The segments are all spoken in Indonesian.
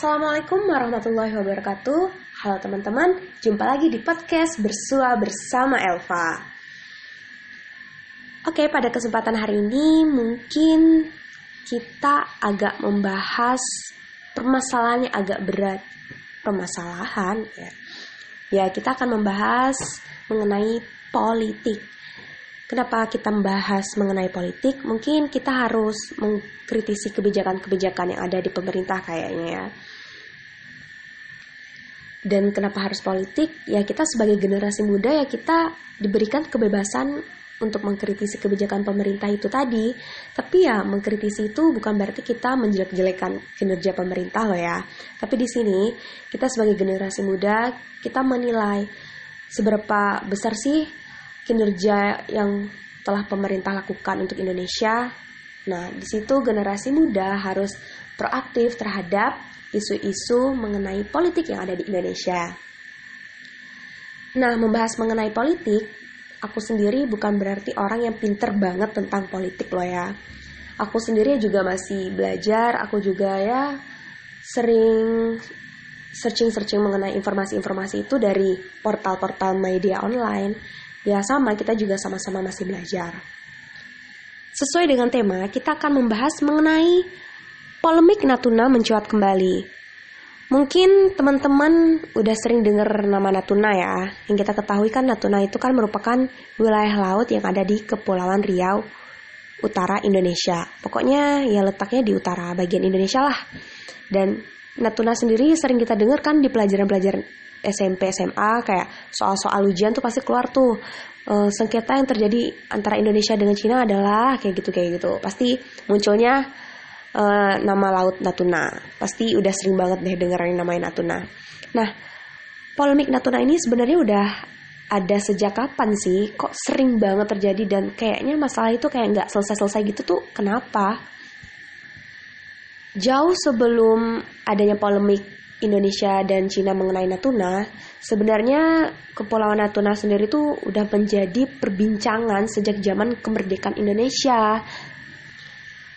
Assalamualaikum warahmatullahi wabarakatuh. Halo teman-teman, jumpa lagi di podcast Bersua bersama Elva. Oke, pada kesempatan hari ini mungkin kita agak membahas permasalahan yang agak berat. Permasalahan ya. Ya, kita akan membahas mengenai politik. Kenapa kita membahas mengenai politik? Mungkin kita harus mengkritisi kebijakan-kebijakan yang ada di pemerintah kayaknya ya. Dan kenapa harus politik? Ya kita sebagai generasi muda ya kita diberikan kebebasan untuk mengkritisi kebijakan pemerintah itu tadi. Tapi ya mengkritisi itu bukan berarti kita menjelek-jelekan kinerja pemerintah loh ya. Tapi di sini kita sebagai generasi muda kita menilai seberapa besar sih kinerja yang telah pemerintah lakukan untuk Indonesia. Nah, di situ generasi muda harus proaktif terhadap isu-isu mengenai politik yang ada di Indonesia. Nah, membahas mengenai politik, aku sendiri bukan berarti orang yang pinter banget tentang politik loh ya. Aku sendiri juga masih belajar, aku juga ya sering searching-searching mengenai informasi-informasi itu dari portal-portal media online Ya sama, kita juga sama-sama masih belajar. Sesuai dengan tema, kita akan membahas mengenai polemik Natuna mencuat kembali. Mungkin teman-teman udah sering dengar nama Natuna ya. Yang kita ketahui kan Natuna itu kan merupakan wilayah laut yang ada di Kepulauan Riau, utara Indonesia. Pokoknya ya letaknya di utara bagian Indonesia lah. Dan Natuna sendiri sering kita dengar kan di pelajaran-pelajaran SMP SMA kayak soal-soal ujian tuh pasti keluar tuh. Uh, sengketa yang terjadi antara Indonesia dengan Cina adalah kayak gitu kayak gitu. Pasti munculnya uh, nama laut Natuna. Pasti udah sering banget deh dengerin namanya Natuna. Nah polemik Natuna ini sebenarnya udah ada sejak kapan sih? Kok sering banget terjadi dan kayaknya masalah itu kayak nggak selesai-selesai gitu tuh kenapa? Jauh sebelum adanya polemik Indonesia dan Cina mengenai Natuna, sebenarnya Kepulauan Natuna sendiri itu udah menjadi perbincangan sejak zaman kemerdekaan Indonesia.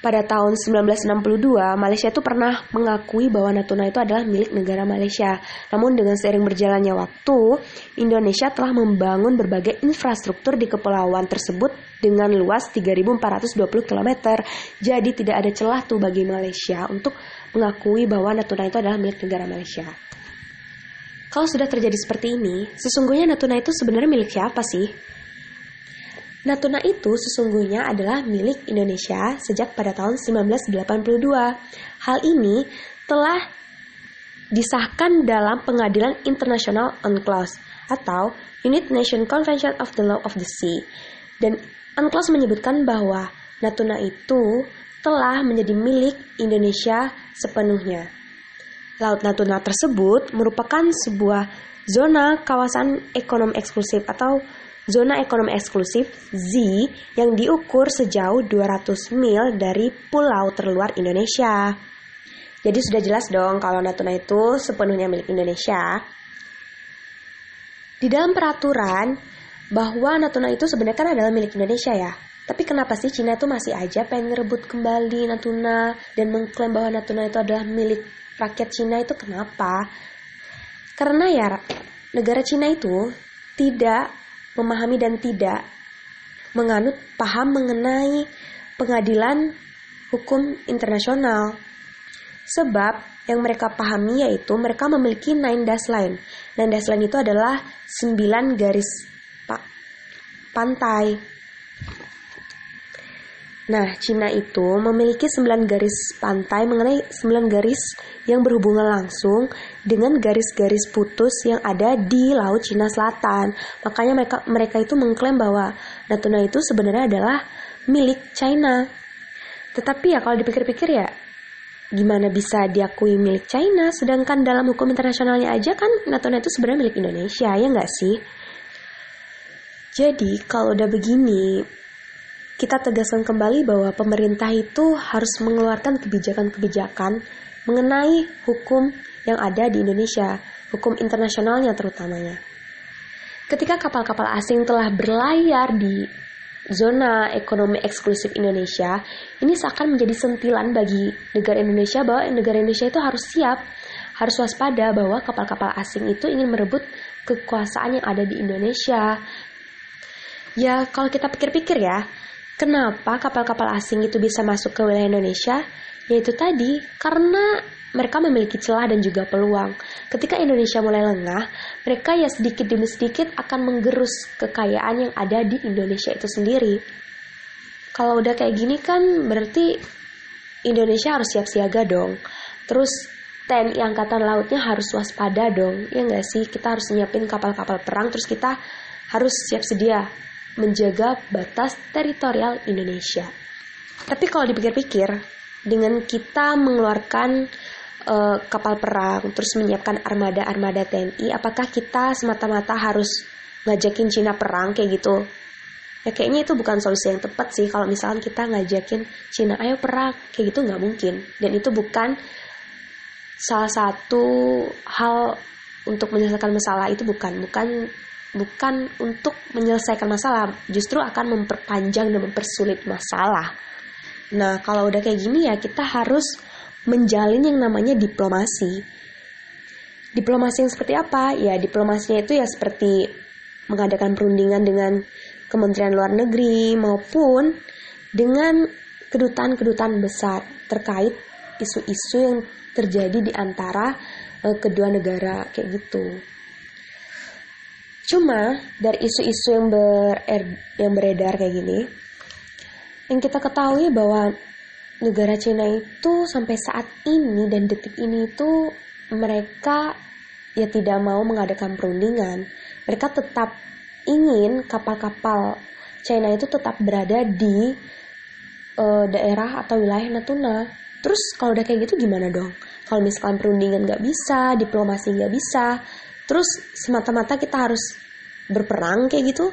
Pada tahun 1962, Malaysia itu pernah mengakui bahwa Natuna itu adalah milik negara Malaysia. Namun dengan seiring berjalannya waktu, Indonesia telah membangun berbagai infrastruktur di kepulauan tersebut dengan luas 3.420 km. Jadi tidak ada celah tuh bagi Malaysia untuk mengakui bahwa Natuna itu adalah milik negara Malaysia. Kalau sudah terjadi seperti ini, sesungguhnya Natuna itu sebenarnya milik siapa sih? Natuna itu sesungguhnya adalah milik Indonesia sejak pada tahun 1982. Hal ini telah disahkan dalam Pengadilan Internasional UNCLOS atau Unit Nation Convention of the Law of the Sea. Dan UNCLOS menyebutkan bahwa Natuna itu telah menjadi milik Indonesia sepenuhnya. Laut Natuna tersebut merupakan sebuah zona kawasan ekonomi eksklusif atau zona ekonomi eksklusif Z yang diukur sejauh 200 mil dari pulau terluar Indonesia. Jadi sudah jelas dong kalau Natuna itu sepenuhnya milik Indonesia. Di dalam peraturan bahwa Natuna itu sebenarnya kan adalah milik Indonesia ya. Tapi kenapa sih Cina itu masih aja pengen ngerebut kembali Natuna dan mengklaim bahwa Natuna itu adalah milik rakyat Cina itu kenapa? Karena ya negara Cina itu tidak memahami dan tidak menganut paham mengenai pengadilan hukum internasional. Sebab yang mereka pahami yaitu mereka memiliki nine dash line. Nine dash line itu adalah 9 garis pantai Nah, Cina itu memiliki 9 garis pantai mengenai 9 garis yang berhubungan langsung dengan garis-garis putus yang ada di Laut Cina Selatan. Makanya mereka mereka itu mengklaim bahwa Natuna itu sebenarnya adalah milik China. Tetapi ya kalau dipikir-pikir ya gimana bisa diakui milik China sedangkan dalam hukum internasionalnya aja kan Natuna itu sebenarnya milik Indonesia ya nggak sih? Jadi kalau udah begini kita tegaskan kembali bahwa pemerintah itu harus mengeluarkan kebijakan-kebijakan mengenai hukum yang ada di Indonesia, hukum internasionalnya terutamanya. Ketika kapal-kapal asing telah berlayar di zona ekonomi eksklusif Indonesia, ini seakan menjadi sentilan bagi negara Indonesia bahwa negara Indonesia itu harus siap harus waspada bahwa kapal-kapal asing itu ingin merebut kekuasaan yang ada di Indonesia. Ya, kalau kita pikir-pikir ya, kenapa kapal-kapal asing itu bisa masuk ke wilayah Indonesia? Yaitu tadi, karena mereka memiliki celah dan juga peluang. Ketika Indonesia mulai lengah, mereka ya sedikit demi sedikit akan menggerus kekayaan yang ada di Indonesia itu sendiri. Kalau udah kayak gini kan berarti Indonesia harus siap siaga dong. Terus TNI Angkatan Lautnya harus waspada dong. Ya nggak sih? Kita harus nyiapin kapal-kapal perang terus kita harus siap sedia menjaga batas teritorial Indonesia. Tapi kalau dipikir-pikir, dengan kita mengeluarkan uh, kapal perang, terus menyiapkan armada-armada TNI, apakah kita semata-mata harus ngajakin Cina perang kayak gitu? Ya kayaknya itu bukan solusi yang tepat sih kalau misalkan kita ngajakin Cina ayo perang kayak gitu nggak mungkin dan itu bukan salah satu hal untuk menyelesaikan masalah itu bukan bukan bukan untuk menyelesaikan masalah justru akan memperpanjang dan mempersulit masalah. Nah kalau udah kayak gini ya kita harus menjalin yang namanya diplomasi. Diplomasi yang seperti apa? Ya, diplomasinya itu ya seperti mengadakan perundingan dengan Kementerian Luar Negeri maupun dengan kedutaan-kedutaan besar terkait isu-isu yang terjadi di antara uh, kedua negara kayak gitu. Cuma dari isu-isu yang ber yang beredar kayak gini, yang kita ketahui bahwa negara Cina itu sampai saat ini dan detik ini itu mereka ya tidak mau mengadakan perundingan. Mereka tetap ingin kapal-kapal China itu tetap berada di uh, daerah atau wilayah Natuna. Terus kalau udah kayak gitu gimana dong? Kalau misalkan perundingan nggak bisa, diplomasi nggak bisa, terus semata-mata kita harus berperang kayak gitu?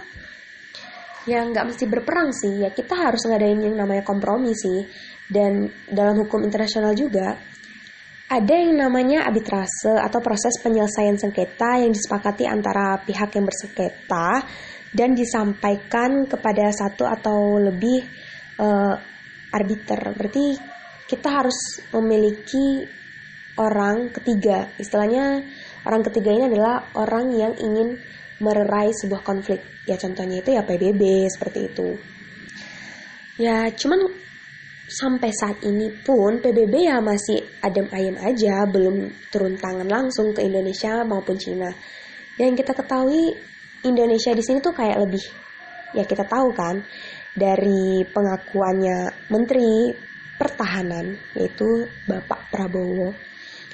Ya nggak mesti berperang sih, ya kita harus ngadain yang namanya kompromi sih dan dalam hukum internasional juga ada yang namanya arbitrase atau proses penyelesaian sengketa yang disepakati antara pihak yang bersengketa dan disampaikan kepada satu atau lebih uh, arbiter. Berarti kita harus memiliki orang ketiga. Istilahnya orang ketiga ini adalah orang yang ingin mererai sebuah konflik. Ya contohnya itu ya PBB seperti itu. Ya cuman sampai saat ini pun PBB ya masih adem ayem aja, belum turun tangan langsung ke Indonesia maupun Cina. Yang kita ketahui Indonesia di sini tuh kayak lebih ya kita tahu kan dari pengakuannya Menteri Pertahanan yaitu Bapak Prabowo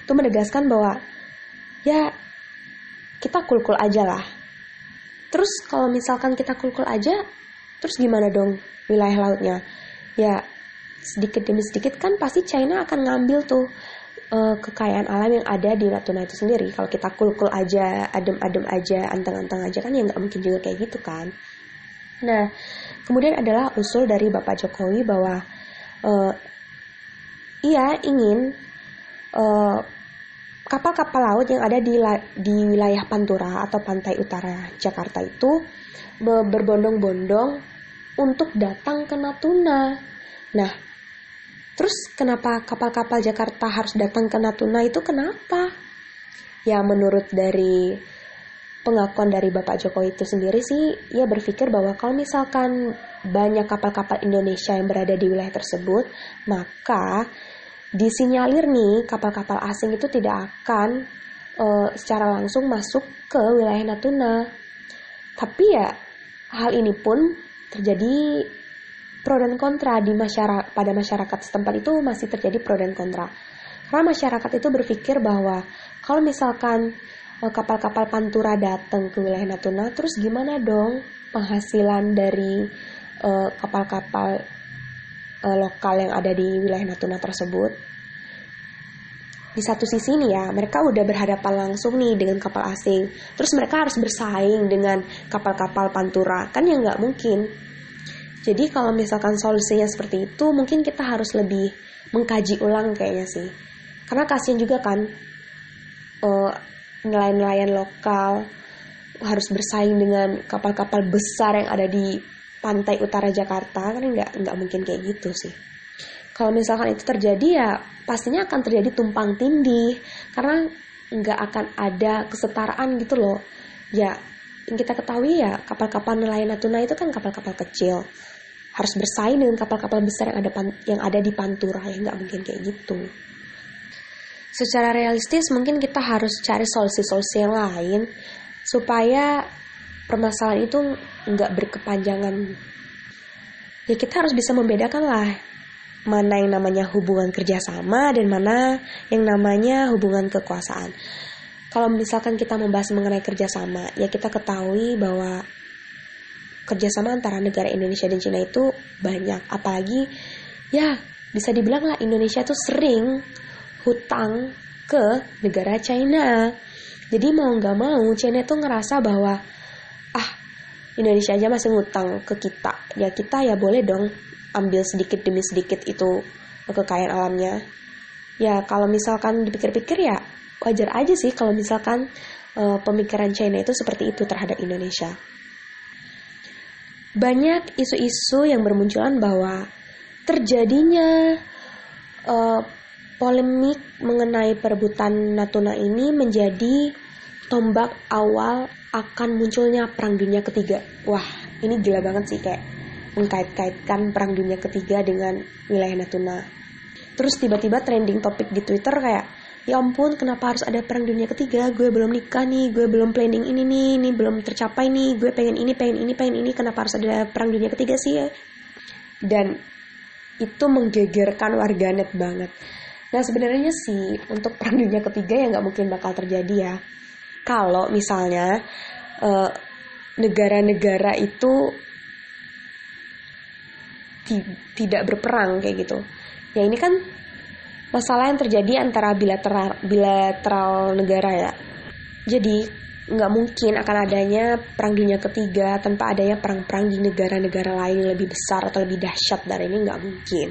itu menegaskan bahwa ya kita kul-kul aja lah. Terus kalau misalkan kita kul-kul aja, terus gimana dong wilayah lautnya? Ya sedikit demi sedikit kan pasti China akan ngambil tuh uh, kekayaan alam yang ada di Natuna itu sendiri. Kalau kita kul-kul aja, adem-adem aja, anteng-anteng aja kan ya nggak mungkin juga kayak gitu kan. Nah, kemudian adalah usul dari Bapak Jokowi bahwa uh, ia ingin uh, kapal-kapal laut yang ada di di wilayah Pantura atau pantai utara Jakarta itu berbondong-bondong untuk datang ke Natuna. Nah, Terus kenapa kapal-kapal Jakarta harus datang ke Natuna itu kenapa? Ya menurut dari pengakuan dari Bapak Jokowi itu sendiri sih, ia berpikir bahwa kalau misalkan banyak kapal-kapal Indonesia yang berada di wilayah tersebut, maka disinyalir nih kapal-kapal asing itu tidak akan uh, secara langsung masuk ke wilayah Natuna. Tapi ya hal ini pun terjadi pro dan kontra di masyarakat pada masyarakat setempat itu masih terjadi pro dan kontra. Karena masyarakat itu berpikir bahwa kalau misalkan eh, kapal-kapal pantura datang ke wilayah Natuna, terus gimana dong penghasilan dari uh, kapal-kapal uh, lokal yang ada di wilayah Natuna tersebut? Di satu sisi nih ya, mereka udah berhadapan langsung nih dengan kapal asing. Terus mereka harus bersaing dengan kapal-kapal pantura, kan ya nggak mungkin jadi kalau misalkan solusinya seperti itu, mungkin kita harus lebih mengkaji ulang kayaknya sih. Karena kasihan juga kan uh, nelayan-nelayan lokal harus bersaing dengan kapal-kapal besar yang ada di pantai utara Jakarta kan nggak nggak mungkin kayak gitu sih. Kalau misalkan itu terjadi ya pastinya akan terjadi tumpang tindih karena nggak akan ada kesetaraan gitu loh. Ya yang kita ketahui ya kapal-kapal nelayan Natuna itu kan kapal-kapal kecil harus bersaing dengan kapal-kapal besar yang ada yang ada di Pantura ya nggak mungkin kayak gitu. Secara realistis mungkin kita harus cari solusi-solusi yang lain supaya permasalahan itu nggak berkepanjangan. Ya kita harus bisa membedakan lah mana yang namanya hubungan kerjasama dan mana yang namanya hubungan kekuasaan. Kalau misalkan kita membahas mengenai kerjasama, ya kita ketahui bahwa kerjasama antara negara Indonesia dan Cina itu banyak. Apalagi ya bisa dibilang lah Indonesia tuh sering hutang ke negara China. Jadi mau nggak mau China tuh ngerasa bahwa ah Indonesia aja masih ngutang ke kita. Ya kita ya boleh dong ambil sedikit demi sedikit itu kekayaan alamnya. Ya kalau misalkan dipikir-pikir ya wajar aja sih kalau misalkan uh, pemikiran China itu seperti itu terhadap Indonesia. Banyak isu-isu yang bermunculan bahwa terjadinya uh, polemik mengenai perebutan Natuna ini menjadi tombak awal akan munculnya Perang Dunia Ketiga. Wah, ini gila banget sih kayak mengkait-kaitkan Perang Dunia Ketiga dengan wilayah Natuna. Terus tiba-tiba trending topik di Twitter kayak, ya ampun kenapa harus ada Perang Dunia Ketiga, gue belum nikah nih, gue belum planning ini nih, ini belum tercapai nih, gue pengen ini, pengen ini, pengen ini, kenapa harus ada Perang Dunia Ketiga sih ya? Dan itu menggegerkan warganet banget. Nah sebenarnya sih untuk Perang Dunia Ketiga ya nggak mungkin bakal terjadi ya. Kalau misalnya eh, negara-negara uh, itu tidak berperang kayak gitu. Ya ini kan masalah yang terjadi antara bilateral bilateral negara ya. Jadi nggak mungkin akan adanya perang dunia ketiga tanpa adanya perang-perang di negara-negara lain yang lebih besar atau lebih dahsyat dari ini nggak mungkin.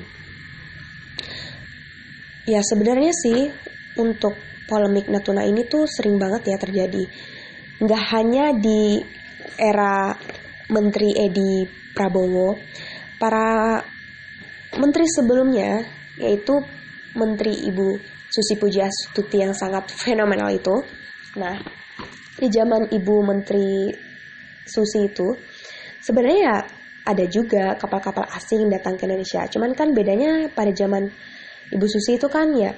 Ya sebenarnya sih untuk polemik Natuna ini tuh sering banget ya terjadi. Nggak hanya di era Menteri Edi Prabowo, para menteri sebelumnya yaitu Menteri Ibu Susi Pujiastuti yang sangat fenomenal itu. Nah, di zaman Ibu Menteri Susi itu sebenarnya ya ada juga kapal-kapal asing datang ke Indonesia. Cuman kan bedanya pada zaman Ibu Susi itu kan ya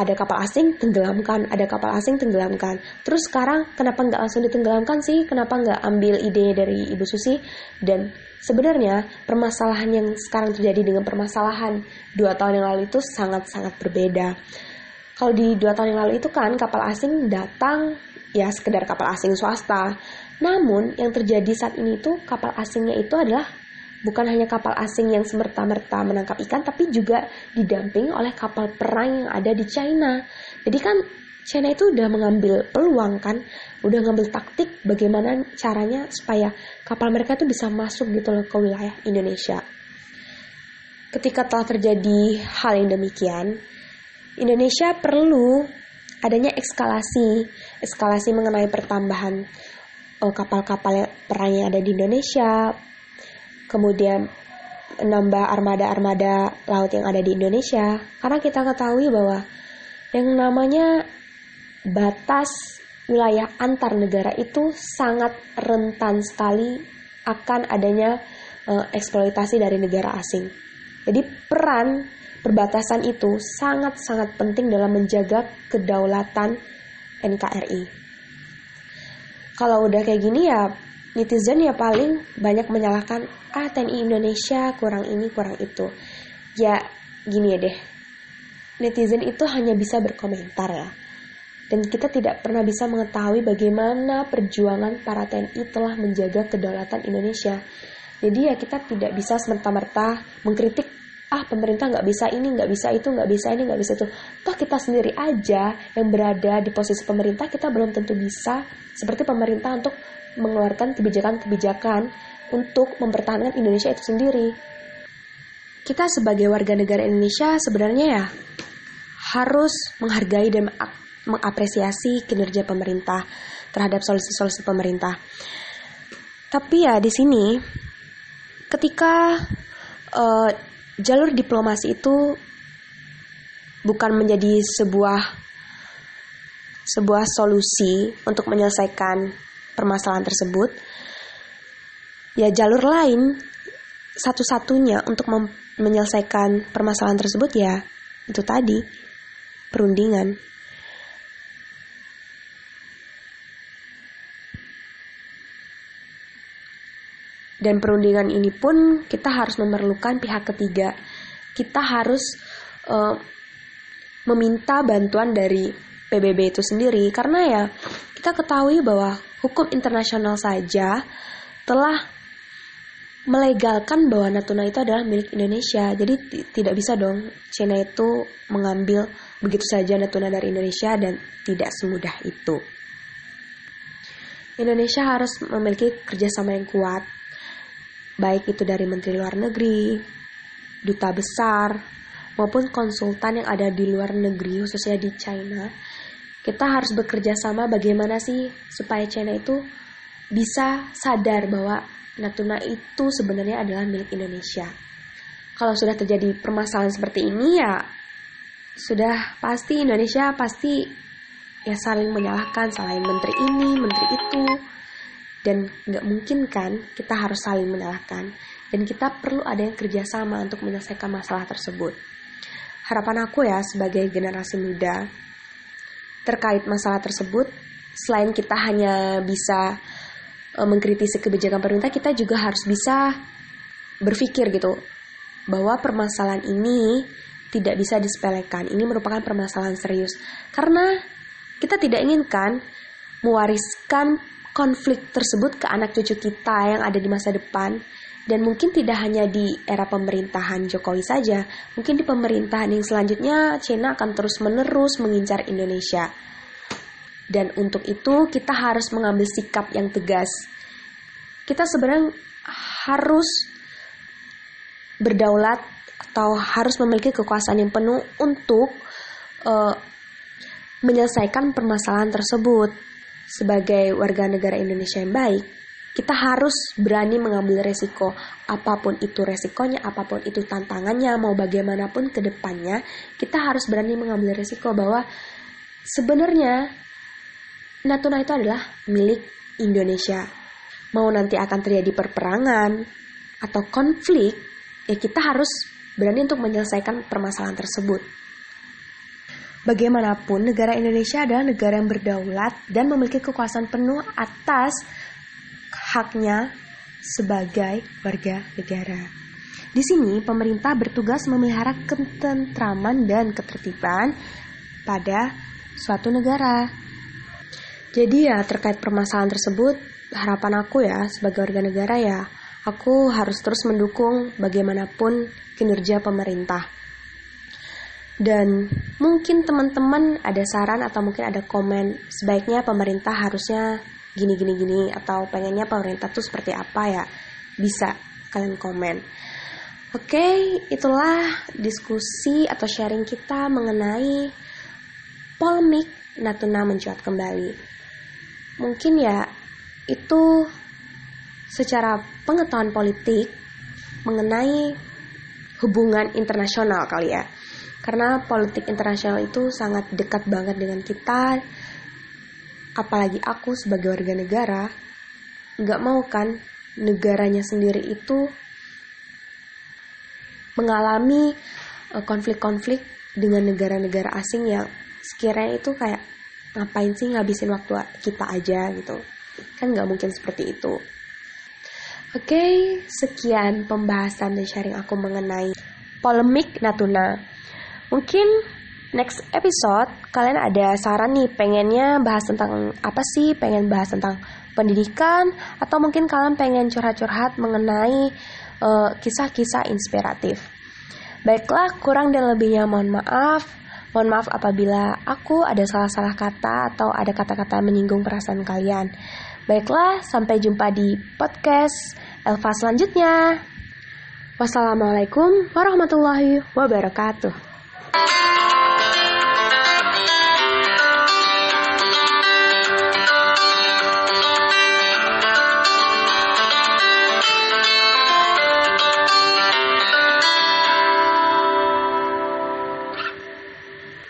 ada kapal asing tenggelamkan, ada kapal asing tenggelamkan. Terus sekarang kenapa nggak langsung ditenggelamkan sih? Kenapa nggak ambil ide dari Ibu Susi dan Sebenarnya permasalahan yang sekarang terjadi dengan permasalahan dua tahun yang lalu itu sangat-sangat berbeda. Kalau di dua tahun yang lalu itu kan kapal asing datang ya sekedar kapal asing swasta. Namun yang terjadi saat ini itu kapal asingnya itu adalah bukan hanya kapal asing yang semerta-merta menangkap ikan tapi juga didampingi oleh kapal perang yang ada di China. Jadi kan China itu udah mengambil peluang kan, udah ngambil taktik bagaimana caranya supaya kapal mereka itu bisa masuk gitu loh ke wilayah Indonesia. Ketika telah terjadi hal yang demikian, Indonesia perlu adanya eskalasi, eskalasi mengenai pertambahan oh, kapal-kapal perang yang ada di Indonesia, kemudian menambah armada-armada laut yang ada di Indonesia. Karena kita ketahui bahwa yang namanya batas wilayah antar negara itu sangat rentan sekali akan adanya uh, eksploitasi dari negara asing. Jadi peran perbatasan itu sangat-sangat penting dalam menjaga kedaulatan NKRI. Kalau udah kayak gini ya netizen ya paling banyak menyalahkan ah TNI Indonesia kurang ini kurang itu. Ya gini ya deh. Netizen itu hanya bisa berkomentar ya dan kita tidak pernah bisa mengetahui bagaimana perjuangan para TNI telah menjaga kedaulatan Indonesia. Jadi ya kita tidak bisa semerta-merta mengkritik ah pemerintah nggak bisa ini nggak bisa itu nggak bisa ini nggak bisa itu toh kita sendiri aja yang berada di posisi pemerintah kita belum tentu bisa seperti pemerintah untuk mengeluarkan kebijakan-kebijakan untuk mempertahankan Indonesia itu sendiri kita sebagai warga negara Indonesia sebenarnya ya harus menghargai dan mengapresiasi kinerja pemerintah terhadap solusi-solusi pemerintah. Tapi ya di sini ketika uh, jalur diplomasi itu bukan menjadi sebuah sebuah solusi untuk menyelesaikan permasalahan tersebut. Ya jalur lain satu-satunya untuk menyelesaikan permasalahan tersebut ya itu tadi perundingan. Dan perundingan ini pun kita harus memerlukan pihak ketiga. Kita harus uh, meminta bantuan dari PBB itu sendiri karena ya kita ketahui bahwa hukum internasional saja telah melegalkan bahwa Natuna itu adalah milik Indonesia. Jadi tidak bisa dong China itu mengambil begitu saja Natuna dari Indonesia dan tidak semudah itu. Indonesia harus memiliki kerjasama yang kuat, baik itu dari Menteri Luar Negeri, duta besar, maupun konsultan yang ada di luar negeri, khususnya di China. Kita harus bekerja sama bagaimana sih supaya China itu bisa sadar bahwa Natuna itu sebenarnya adalah milik Indonesia. Kalau sudah terjadi permasalahan seperti ini ya sudah pasti Indonesia pasti ya saling menyalahkan selain menteri ini, menteri itu. Dan nggak mungkin kan kita harus saling menyalahkan. Dan kita perlu ada yang kerjasama untuk menyelesaikan masalah tersebut. Harapan aku ya sebagai generasi muda terkait masalah tersebut, selain kita hanya bisa e, mengkritisi kebijakan pemerintah, kita juga harus bisa berpikir gitu bahwa permasalahan ini tidak bisa disepelekan. Ini merupakan permasalahan serius. Karena kita tidak inginkan mewariskan konflik tersebut ke anak cucu kita yang ada di masa depan. Dan mungkin tidak hanya di era pemerintahan Jokowi saja, mungkin di pemerintahan yang selanjutnya China akan terus-menerus mengincar Indonesia. Dan untuk itu kita harus mengambil sikap yang tegas kita sebenarnya harus berdaulat atau harus memiliki kekuasaan yang penuh untuk uh, menyelesaikan permasalahan tersebut sebagai warga negara Indonesia yang baik. Kita harus berani mengambil resiko apa pun itu resikonya, apa pun itu tantangannya, mau bagaimanapun ke depannya, kita harus berani mengambil resiko bahwa sebenarnya Natuna itu adalah milik Indonesia mau nanti akan terjadi perperangan atau konflik, ya kita harus berani untuk menyelesaikan permasalahan tersebut. Bagaimanapun, negara Indonesia adalah negara yang berdaulat dan memiliki kekuasaan penuh atas haknya sebagai warga negara. Di sini, pemerintah bertugas memelihara ketentraman dan ketertiban pada suatu negara. Jadi ya terkait permasalahan tersebut, harapan aku ya sebagai warga negara ya aku harus terus mendukung bagaimanapun kinerja pemerintah. Dan mungkin teman-teman ada saran atau mungkin ada komen sebaiknya pemerintah harusnya gini gini gini atau pengennya pemerintah tuh seperti apa ya bisa kalian komen. Oke, itulah diskusi atau sharing kita mengenai polemik Natuna mencuat kembali. Mungkin ya itu secara pengetahuan politik mengenai hubungan internasional kali ya. Karena politik internasional itu sangat dekat banget dengan kita. Apalagi aku sebagai warga negara, nggak mau kan negaranya sendiri itu mengalami eh, konflik-konflik dengan negara-negara asing yang sekiranya itu kayak ngapain sih ngabisin waktu kita aja gitu. Kan nggak mungkin seperti itu. Oke sekian pembahasan dan sharing aku mengenai polemik Natuna mungkin next episode kalian ada saran nih pengennya bahas tentang apa sih pengen bahas tentang pendidikan atau mungkin kalian pengen curhat-curhat mengenai uh, kisah-kisah inspiratif baiklah kurang dan lebihnya mohon maaf Mohon maaf apabila aku ada salah-salah kata atau ada kata-kata menyinggung perasaan kalian. Baiklah, sampai jumpa di podcast Elva selanjutnya. Wassalamualaikum warahmatullahi wabarakatuh. Thank you.